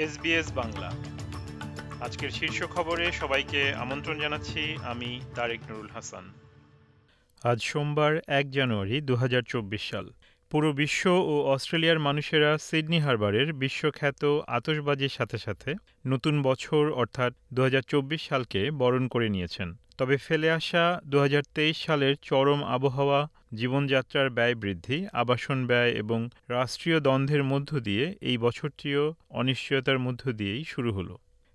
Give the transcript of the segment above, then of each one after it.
SBS Bangla. আজকের শীর্ষ খবরে সবাইকে আমন্ত্রণ জানাচ্ছি, আমি তারেক নুরুল হাসান। আজ সোমবার, এক জানুয়ারি দুহাজার চব্বিশ সাল। পুরো বিশ্ব ও অস্ট্রেলিয়ার মানুষেরা সিডনি হারবারের বিশ্বখ্যাত আতশবাজির সাথে সাথে নতুন বছর অর্থাৎ দু হাজার চব্বিশ সালকে বরণ করে নিয়েছেন। তবে ফেলে আসা দু হাজার তেইশ সালের চরম আবহাওয়া, জীবনযাত্রার ব্যয় বৃদ্ধি, আবাসন ব্যয় এবং রাষ্ট্রীয় দ্বন্দ্বের মধ্য দিয়ে এই বছরটিও অনিশ্চয়তার মধ্য দিয়েই শুরু হলো।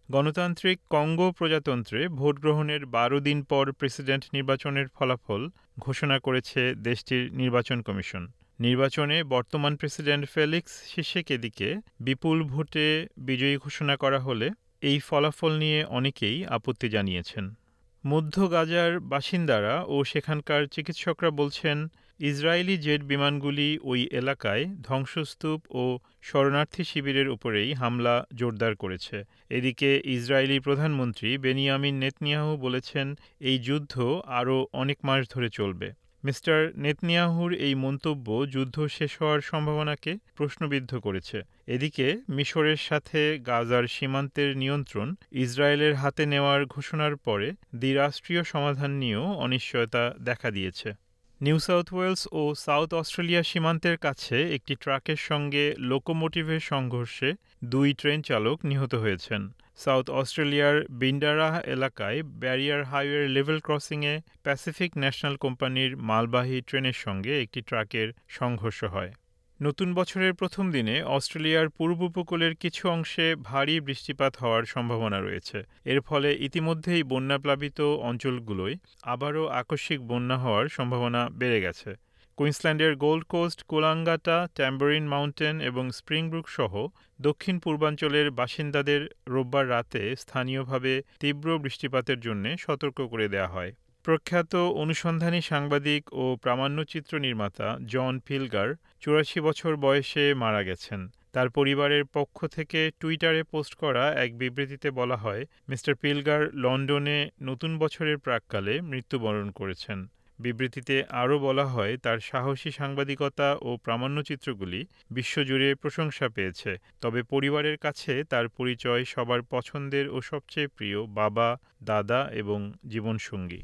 গণতান্ত্রিক কঙ্গো প্রজাতন্ত্রে ভোট গ্রহণের বারো দিন পর প্রেসিডেন্ট নির্বাচনের ফলাফল ঘোষণা করেছে দেশটির নির্বাচন কমিশন। নির্বাচনে বর্তমান প্রেসিডেন্ট ফেলিক্স শিশেকেদিকে বিপুল ভোটে বিজয়ী ঘোষণা করা হলে এই ফলাফল নিয়ে অনেকেই আপত্তি জানিয়েছেন। মধ্য গাজার বাসিন্দারা ও সেখানকার চিকিৎসকরা বলছেন, ইসরায়েলি জেট বিমানগুলি ওই এলাকায় ধ্বংসস্তূপ ও শরণার্থী শিবিরের উপরেই হামলা জোরদার করেছে। এদিকে ইসরায়েলি প্রধানমন্ত্রী বেনিয়ামিন নেতনিয়াহু বলেছেন, এই যুদ্ধ আরও অনেক মাস ধরে চলবে। মিস্টার নেতনিয়াহুর এই মন্তব্য যুদ্ধ শেষ হওয়ার সম্ভাবনাকে প্রশ্নবিদ্ধ করেছে। এদিকে মিশরের সাথে গাজার সীমান্তের নিয়ন্ত্রণ ইসরায়েলের হাতে নেওয়ার ঘোষণার পরে দ্বিরাষ্ট্রীয় সমাধান নিয়েও অনিশ্চয়তা দেখা দিয়েছে। নিউ সাউথ ওয়েলস ও সাউথ অস্ট্রেলিয়া সীমান্তের কাছে একটি ট্রাকের সঙ্গে লোকোমোটিভের সংঘর্ষে দুই ট্রেন চালক নিহত হয়েছেন। সাউথ অস্ট্রেলিয়ার বিন্ডারাহ এলাকায় ব্যারিয়ার হাইওয়ের লেভেল ক্রসিংয়ে প্যাসিফিক ন্যাশনাল কোম্পানির মালবাহী ট্রেনের সঙ্গে একটি ট্রাকের সংঘর্ষ হয়। নতুন বছরের প্রথম দিনে অস্ট্রেলিয়ার পূর্ব উপকূলের কিছু অংশে ভারী বৃষ্টিপাত হওয়ার সম্ভাবনা রয়েছে। এর ফলে ইতিমধ্যেই বন্যাপ্লাবিত অঞ্চলগুলোয় আবারও আকস্মিক বন্যা হওয়ার সম্ভাবনা বেড়ে গেছে। কুইন্সল্যান্ডের Gold Coast, Coolangatta, Tamborine Mountain এবং স্প্রিংব্রুক সহ দক্ষিণ পূর্বাঞ্চলের বাসিন্দাদের রোববার রাতে স্থানীয়ভাবে তীব্র বৃষ্টিপাতের জন্য সতর্ক করে দেওয়া হয়। প্রখ্যাত অনুসন্ধানী সাংবাদিক ও প্রামাণ্যচিত্র নির্মাতা জন ফিলগার চুরাশি বছর বয়সে মারা গেছেন। তার পরিবারের পক্ষ থেকে টুইটারে পোস্ট করা এক বিবৃতিতে বলা হয়, মিস্টার পিলগার লন্ডনে নতুন বছরের প্রাককালে মৃত্যুবরণ করেছেন। বিবৃতিতে আরও বলা হয়, তার সাহসী সাংবাদিকতা ও প্রামাণ্যচিত্রগুলি বিশ্বজুড়ে প্রশংসা পেয়েছে। তবে পরিবারের কাছে তার পরিচয় সবার পছন্দের ও সবচেয়ে প্রিয় বাবা, দাদা এবং জীবনসঙ্গী।